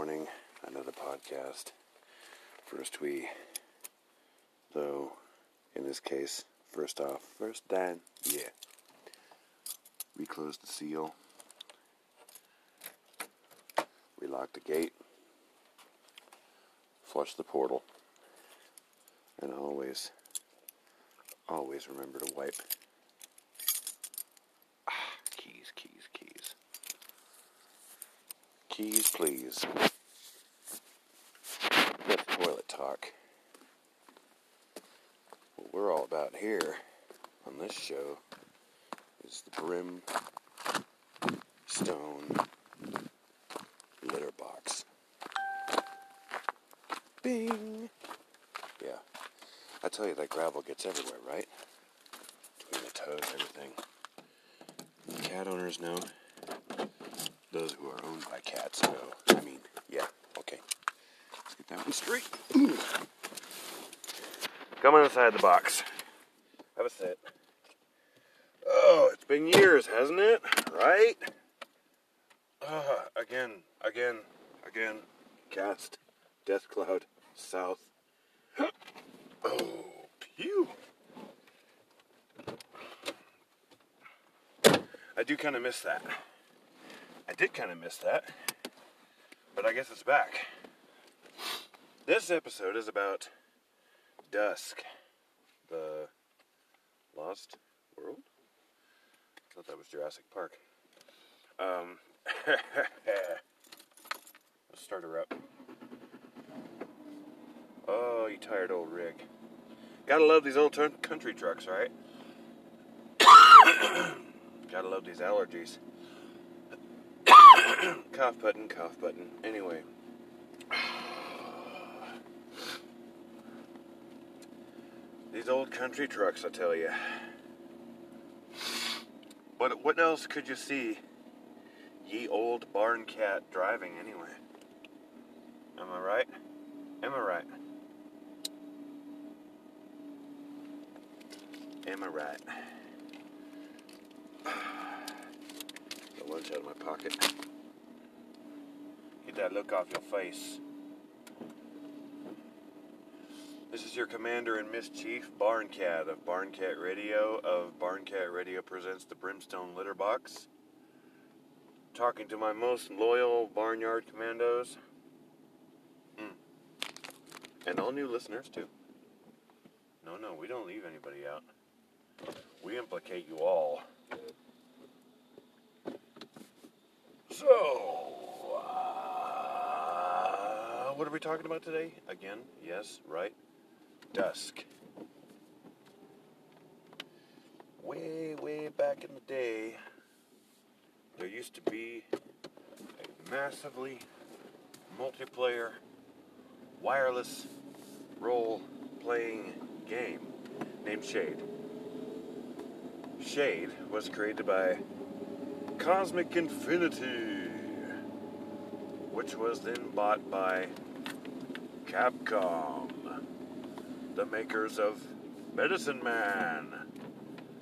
morning, another podcast. First, we, though, in this case, first off, first Dan, yeah. We closed the seal. We locked the gate. Flushed the portal. And always, always remember to wipe. Ah, keys, keys, keys. Keys, please. That's toilet talk. What we're all about here on this show is the brim stone litter box. Bing! Yeah. I tell you, that gravel gets everywhere, right? Between the toes, everything. Cat owners know. Those who are owned by cats know. I mean, yeah, okay. Let's get that one straight. Come inside the box. Have a sit. Oh, it's been years, hasn't it? Right? Uh, again, again, again. Cast. Death Cloud. South. Oh, pew. I do kind of miss that. I did kind of miss that. But I guess it's back. This episode is about Dusk, the Lost World? I thought that was Jurassic Park. Um, let's start her up. Oh, you tired old rig. Gotta love these old country trucks, right? Gotta love these allergies. Cough button, cough button. Anyway. These old country trucks, I tell you. What what else could you see? Ye old barn cat driving anyway. Am I right? Am I right? Am I right? The lunch out of my pocket. Get that look off your face. This is your commander in mischief, Barncat of Barncat Radio of Barncat Radio presents the Brimstone Litter Box. Talking to my most loyal barnyard commandos. Mm. And all new listeners too. No, no, we don't leave anybody out. We implicate you all. So, uh, what are we talking about today? Again, yes, right? Dusk. Way, way back in the day, there used to be a massively multiplayer wireless role playing game named Shade. Shade was created by Cosmic Infinity, which was then bought by Capcom, the makers of Medicine Man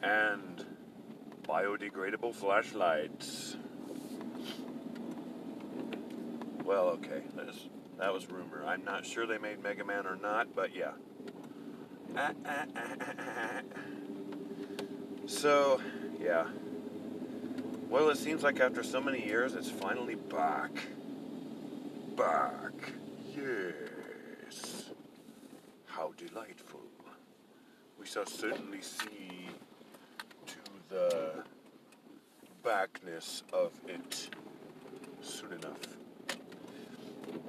and biodegradable flashlights. Well, okay, that's, that was rumor. I'm not sure they made Mega Man or not, but yeah. Ah, ah, ah, ah, ah. So, yeah. Well, it seems like after so many years, it's finally back. Back. Yes. How delightful. We shall certainly see to the backness of it soon enough.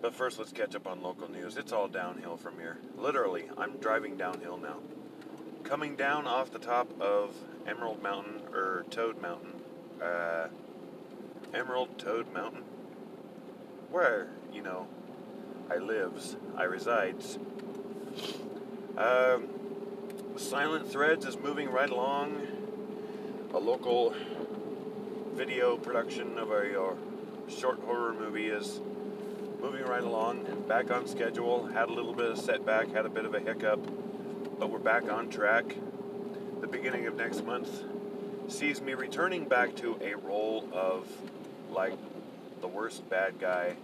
But first, let's catch up on local news. It's all downhill from here. Literally, I'm driving downhill now. Coming down off the top of Emerald Mountain, or Toad Mountain, uh, Emerald Toad Mountain, where, you know, I lives, I resides. Um, Silent Threads is moving right along. A local video production of a uh, short horror movie is moving right along, back on schedule. Had a little bit of setback, had a bit of a hiccup, but we're back on track. The beginning of next month sees me returning back to a role of like the worst bad guy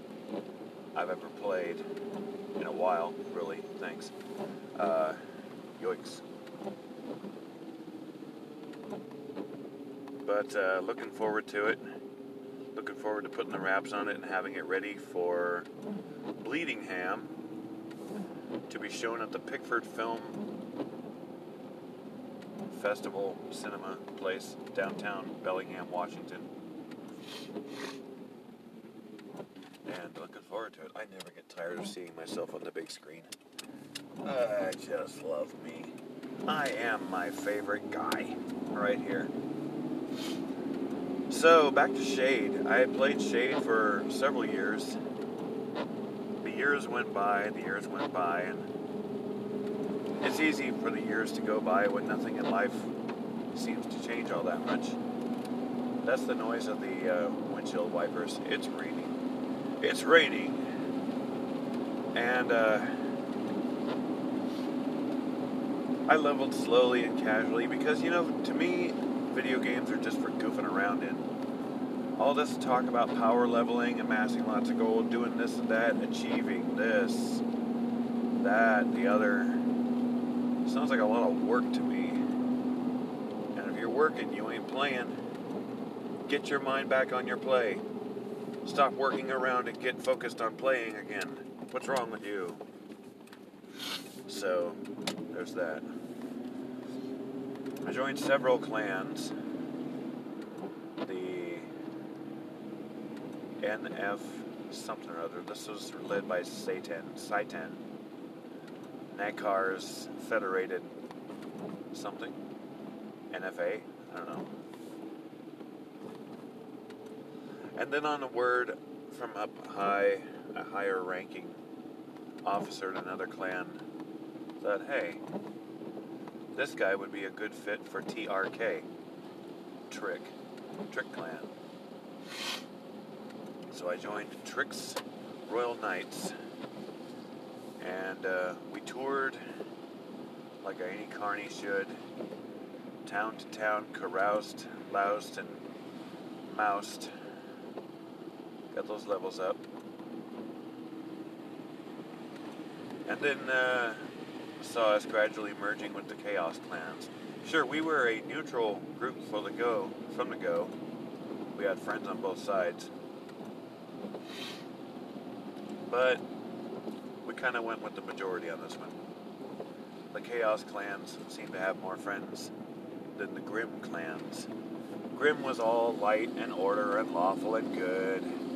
I've ever played in a while, really. Thanks. Uh. But uh, looking forward to it. Looking forward to putting the wraps on it and having it ready for Bleedingham to be shown at the Pickford Film Festival Cinema Place, downtown Bellingham, Washington. Forward to it. I never get tired of seeing myself on the big screen. I just love me. I am my favorite guy right here. So, back to Shade. I played Shade for several years. The years went by, the years went by, and it's easy for the years to go by when nothing in life seems to change all that much. That's the noise of the uh, windshield wipers. It's raining. It's raining. And, uh, I leveled slowly and casually because, you know, to me, video games are just for goofing around in. All this talk about power leveling, amassing lots of gold, doing this and that, achieving this, that, the other, sounds like a lot of work to me. And if you're working, you ain't playing. Get your mind back on your play. Stop working around and get focused on playing again. What's wrong with you? So, there's that. I joined several clans. The NF something or other. This was led by Satan. Satan. Nakar's Federated something. NFA? I don't know. And then on a word from up high, a higher ranking officer in another clan thought, hey, this guy would be a good fit for TRK, Trick, Trick Clan. So I joined Trick's Royal Knights, and uh, we toured like any carny should, town to town, caroused, loused, and moused. Got those levels up. And then uh, saw us gradually merging with the Chaos clans. Sure, we were a neutral group for the go, from the go. We had friends on both sides. But we kind of went with the majority on this one. The Chaos clans seem to have more friends than the Grim clans. Grim was all light and order and lawful and good.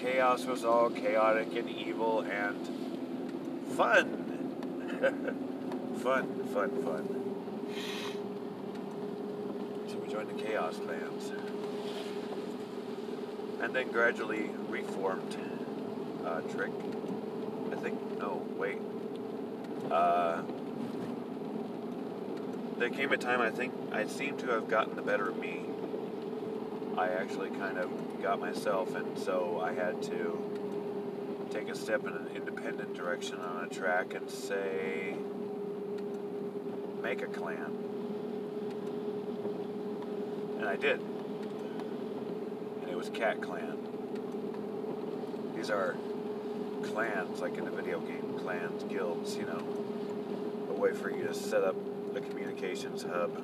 Chaos was all chaotic and evil and fun. fun, fun, fun. So we joined the Chaos clans. And then gradually reformed uh, Trick. I think, no, wait. Uh, there came a time I think I seem to have gotten the better of me. I actually kind of got myself, and so I had to take a step in an independent direction on a track and say, make a clan. And I did. And it was Cat Clan. These are clans, like in a video game, clans, guilds, you know, a way for you to set up a communications hub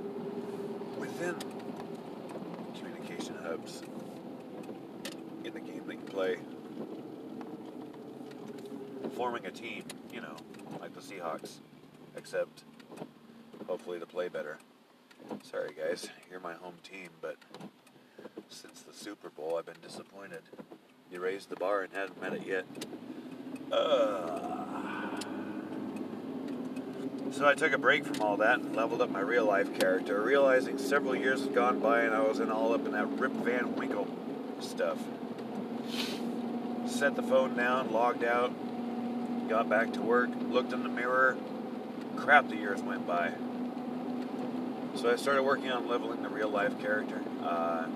within hubs in the game that you play. Forming a team, you know, like the Seahawks, except hopefully to play better. Sorry, guys, you're my home team, but since the Super Bowl, I've been disappointed. You raised the bar and haven't met it yet. Uh, so I took a break from all that and leveled up my real life character, realizing several years had gone by and I was in all up in that Rip Van Winkle stuff. Set the phone down, logged out, got back to work, looked in the mirror. Crap, the years went by. So I started working on leveling the real life character. Uh,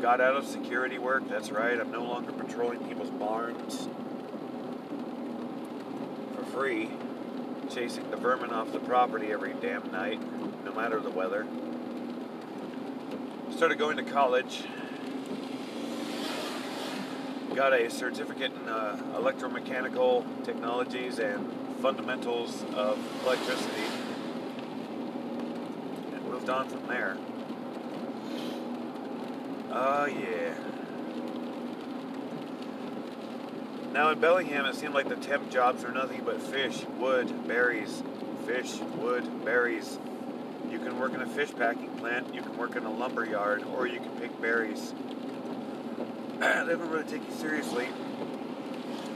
got out of security work, that's right. I'm no longer patrolling people's barns for free, chasing the vermin off the property every damn night, no matter the weather. Started going to college. got a certificate in uh, electromechanical technologies and fundamentals of electricity, and moved on from there. Oh, yeah. Now in Bellingham, it seemed like the temp jobs are nothing but fish, wood, berries, fish, wood, berries. You can work in a fish packing plant, you can work in a lumber yard, or you can pick berries. they don't really take you seriously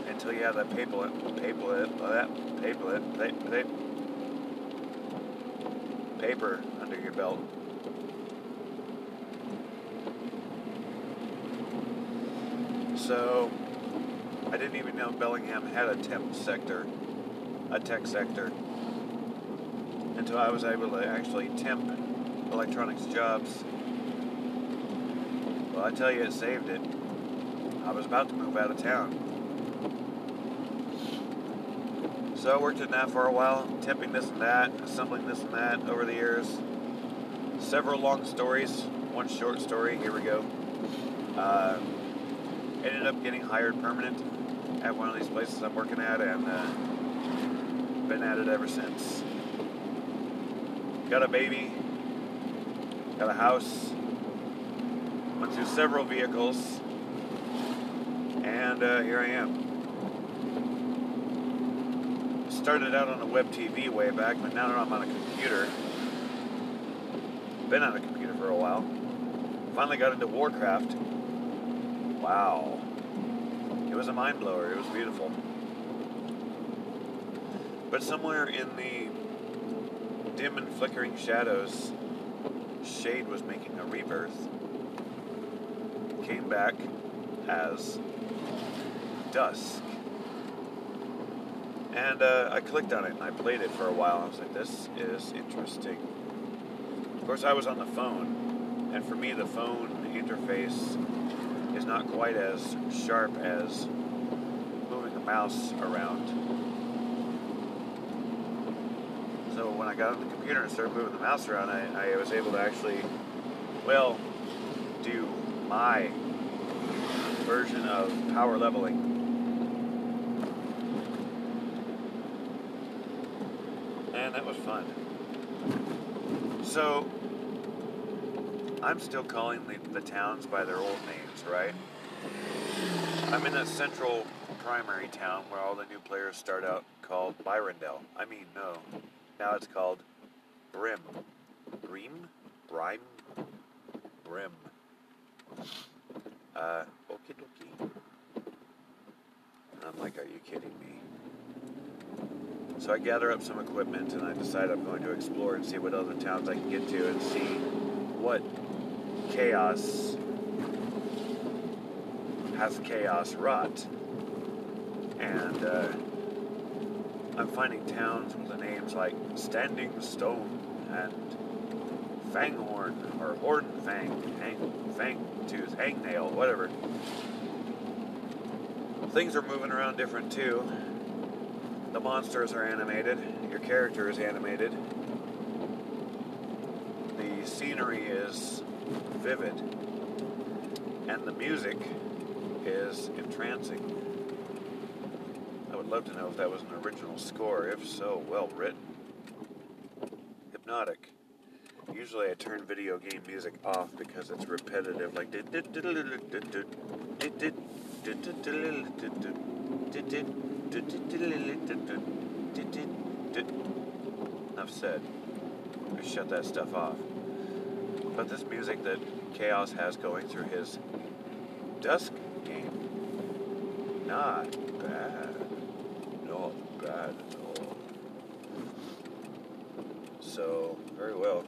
until you have that paperlet, paperlet, uh, that paperlet, paper under your belt. So, I didn't even know Bellingham had a temp sector, a tech sector, until I was able to actually temp electronics jobs. Well, I tell you, it saved it. I was about to move out of town. So I worked in that for a while, temping this and that, assembling this and that over the years. Several long stories, one short story, here we go. Uh, ended up getting hired permanent at one of these places I'm working at and uh, been at it ever since. Got a baby, got a house, went through several vehicles, and uh, here I am. Started out on a web TV way back, but now I'm on a computer. Been on a computer for a while. Finally got into Warcraft. Wow. It was a mind blower. It was beautiful. But somewhere in the dim and flickering shadows, Shade was making a rebirth. Came back as Dusk. And uh, I clicked on it and I played it for a while. I was like, this is interesting. Of course, I was on the phone, and for me, the phone interface is not quite as sharp as moving the mouse around. So when I got on the computer and started moving the mouse around, I, I was able to actually, well, do my version of power leveling. And that was fun. So, I'm still calling the, the towns by their old names, right? I'm in a central primary town where all the new players start out called Byrondell. I mean, no. Now it's called Brim. Bream? Brime? Brim. Uh, okie dokie. I'm like, are you kidding me? So I gather up some equipment and I decide I'm going to explore and see what other towns I can get to and see what chaos has chaos rot. And uh, I'm finding towns with the names like Standing Stone and Fanghorn or Horn Fang, Hang, Fang Tooth, Hangnail, whatever. Things are moving around different too. The monsters are animated, your character is animated. The scenery is vivid, and the music is entrancing. I would love to know if that was an original score. If so, well written. Hypnotic. Usually I turn video game music off because it's repetitive, like Enough said. I shut that stuff off. But this music that Chaos has going through his Dusk game, not bad. Not bad at all. So, very well.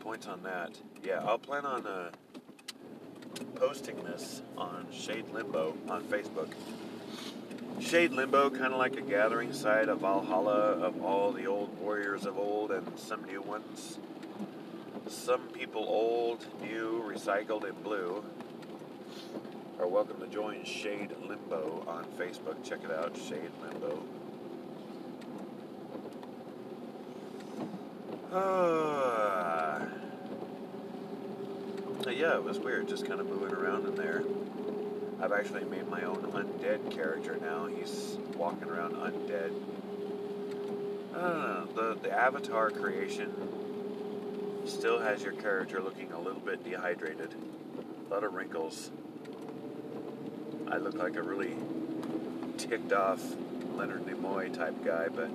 Points on that. Yeah, I'll plan on uh, posting this on Shade Limbo on Facebook. Shade Limbo, kind of like a gathering site, of Valhalla of all the old warriors of old and some new ones. Some people old, new, recycled, and blue are welcome to join Shade Limbo on Facebook. Check it out, Shade Limbo. Uh, yeah, it was weird, just kind of moving around in there. I've actually made my own undead character now. He's walking around undead. I know. The, the avatar creation still has your character looking a little bit dehydrated. A lot of wrinkles. I look like a really ticked off Leonard Nimoy type guy, but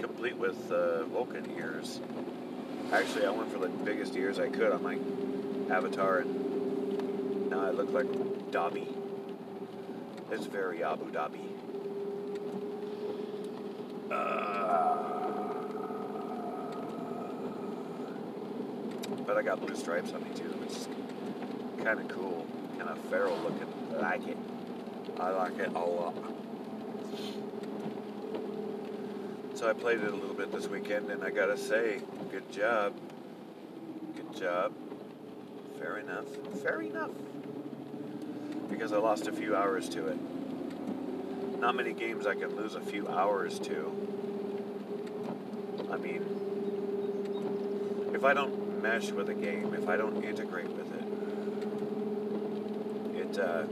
complete with uh, Vulcan ears. Actually, I went for the biggest ears I could on my avatar, and now I look like Dobby. It's very Abu Dhabi. Uh, but I got blue stripes on me too, which is kind of cool, kind of feral looking. I like it. I like it a lot. So I played it a little bit this weekend, and I gotta say, good job. Good job. Fair enough. Fair enough. Because I lost a few hours to it. Not many games I can lose a few hours to. I mean, if I don't mesh with a game, if I don't integrate with it, it uh,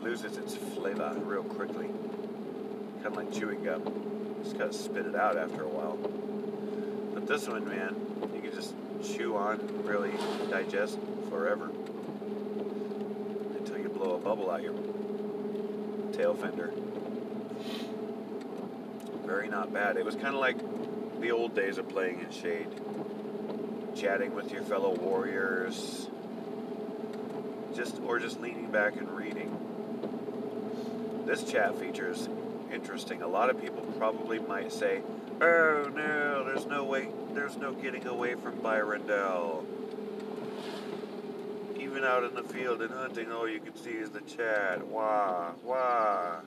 loses its flavor real quickly. Kind of like chewing gum. Just gotta spit it out after a while. But this one, man, you can just chew on, really digest forever. Until you blow a bubble out your tail fender. Very not bad. It was kind of like the old days of playing in Shade. Chatting with your fellow warriors. Just or just leaning back and reading. This chat feature is interesting. A lot of people probably might say, "Oh no, there's no way, there's no getting away from Byrondell." Even out in the field and hunting, all you can see is the chat. Wah, wah.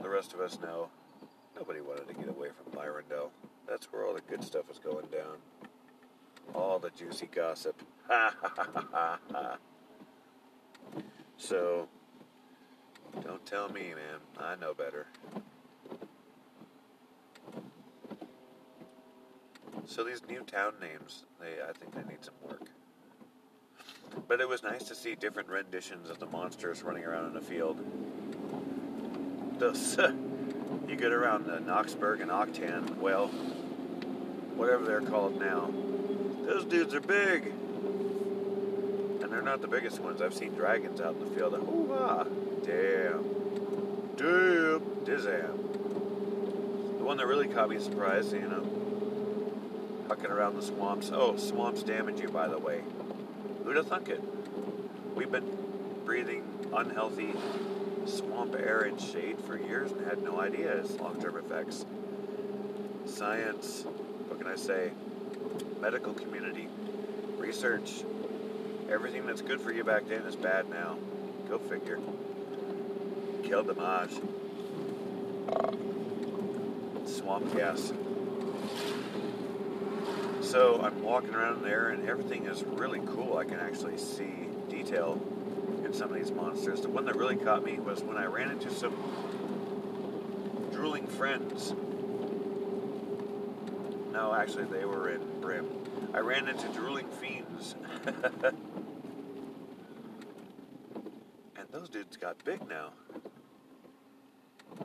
The rest of us know nobody wanted to get away from Byrondell. That's where all the good stuff was going down. All the juicy gossip. Ha ha ha ha ha. So, don't tell me, man. I know better. So these new town names, they I think they need some work. But it was nice to see different renditions of the monsters running around in the field. Those you get around the Knoxburg and Octan, well, whatever they're called now. Those dudes are big. And they're not the biggest ones. I've seen dragons out in the field. Oh, ah, damn. Damn. Dizam. The one that really caught me surprised, you know, hucking around the swamps. Oh, swamps damage you, by the way. Who'd have thunk it? We've been breathing unhealthy swamp air and shade for years and had no idea its long-term effects. Science, what can I say? Medical community, research, everything that's good for you back then is bad now. Go figure. Killed the Maj. Swamp gas. So I'm walking around there and everything is really cool. I can actually see detail in some of these monsters. The one that really caught me was when I ran into some drooling friends. No, actually, they were in Brim. I ran into drooling fiends. and those dudes got big now.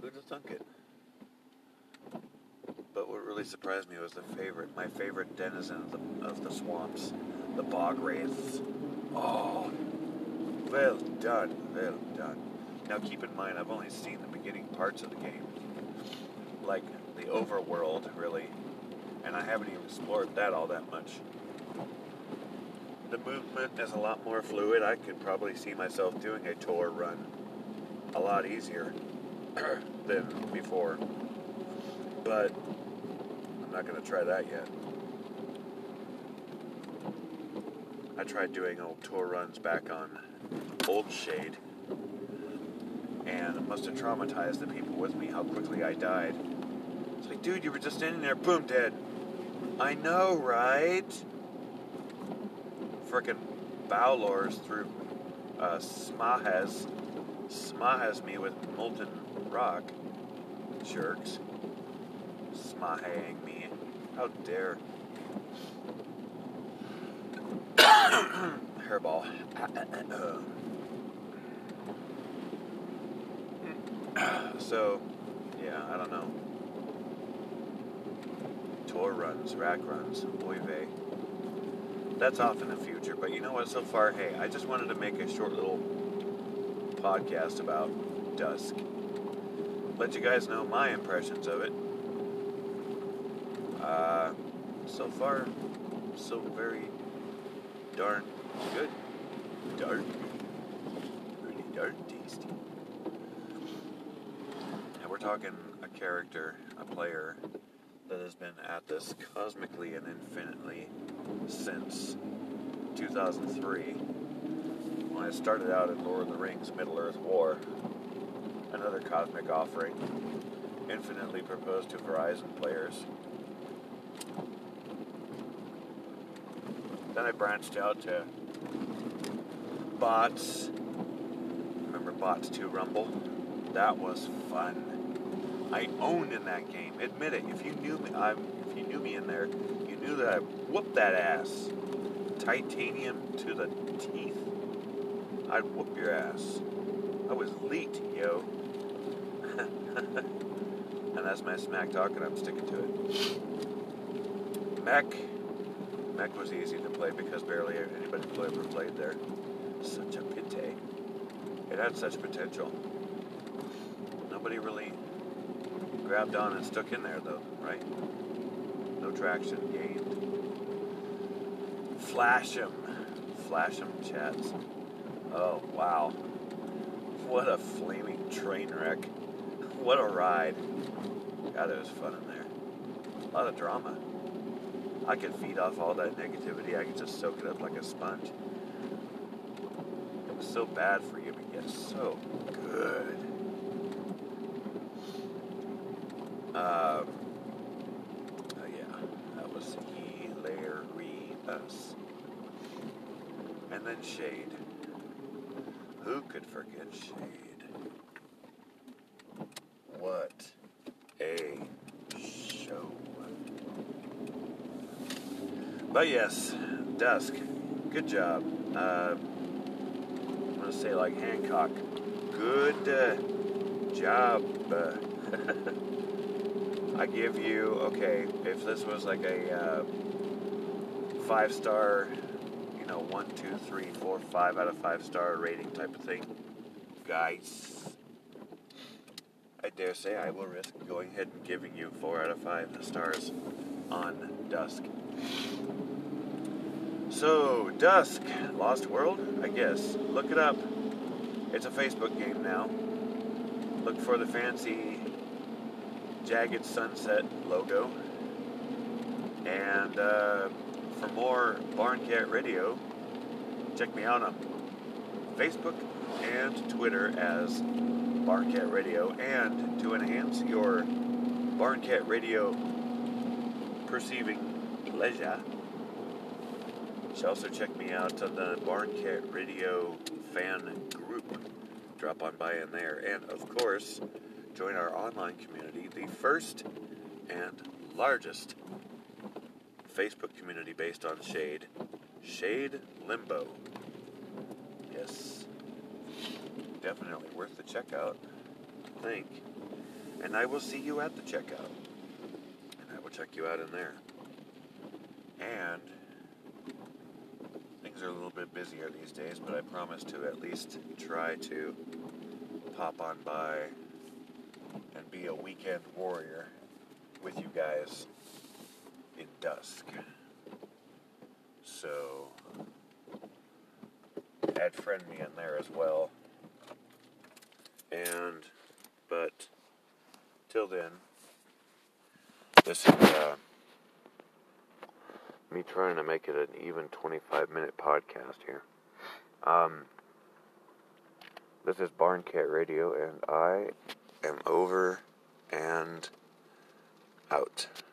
Who'd have thunk it? But what really surprised me was the favorite, my favorite denizen of the, of the swamps, the bog wraiths. Oh, well done, well done. Now keep in mind, I've only seen the beginning parts of the game, like the overworld, really, and I haven't even explored that all that much. The movement is a lot more fluid. I could probably see myself doing a tour run a lot easier than before, but I'm not going to try that yet. I tried doing old tour runs back on Old Shade, and it must have traumatized the people with me how quickly I died. It's like, dude, you were just standing there, boom, dead. I know, right? Frickin' Bowlors through uh, Smahez. Smahez me with molten rock. Jerks. Smahang me. How dare. curveball. so, yeah, I don't know. Tour runs, rack runs, oy vey. That's off in the future, but you know what? So far, hey, I just wanted to make a short little podcast about Dusk. Let you guys know my impressions of it. Uh, so far, so very darn good. Darn. Pretty darn tasty. And we're talking a character, a player, that has been at this cosmically and infinitely since 2003 when I started out in Lord of the Rings Middle Earth War. Another cosmic offering, infinitely proposed to Verizon players. Then I branched out to bots. Remember bots 2 Rumble? That was fun. I owned in that game. Admit it. If you knew me, I, if you knew me in there, you knew that I whooped that ass. Titanium to the teeth. I'd whoop your ass. I was leet, yo. and that's my smack talk, and I'm sticking to it. Mech. Mech was easy to play because barely anybody ever played there. Such a pite. It had such potential. Nobody really grabbed on and stuck in there, though, right? No traction gained. Flash 'em. Flash 'em chats. Oh, wow. What a flaming train wreck. What a ride. God, it was fun in there. A lot of drama. I could feed off all that negativity. I could just soak it up like a sponge. It was so bad for you, but yet so good. Um, oh yeah, that was hilarious. And then Shade. Who could forget Shade? What a show. But yes, Dusk. Good job. Uh, I'm to say like Hancock. Good uh, job. Uh, I give you, okay, if this was like a uh, five star, you know, one, two, three, four, five out of five star rating type of thing, guys, I dare say I will risk going ahead and giving you four out of five stars on Dusk. So, Dusk, Lost World, I guess. Look it up. It's a Facebook game now. Look for the fancy Jagged Sunset logo. And uh, for more Barncat Radio, check me out on Facebook and Twitter as Barncat Radio. And to enhance your Barncat Radio perceiving pleasure, you should also check me out on the Barncat Radio fan group. Drop on by in there. And of course, join our online community, the first and largest Facebook community based on Shade, Shade Limbo. Yes, definitely worth the checkout, I think. And I will see you at the checkout. And I will check you out in there. And are a little bit busier these days, but I promise to at least try to pop on by and be a weekend warrior with you guys in dusk. So, add friend me in there as well. And, but, till then, this is uh, me trying to make it an even 25 minute podcast here. Um, this is Barn Cat Radio, and I am over and out.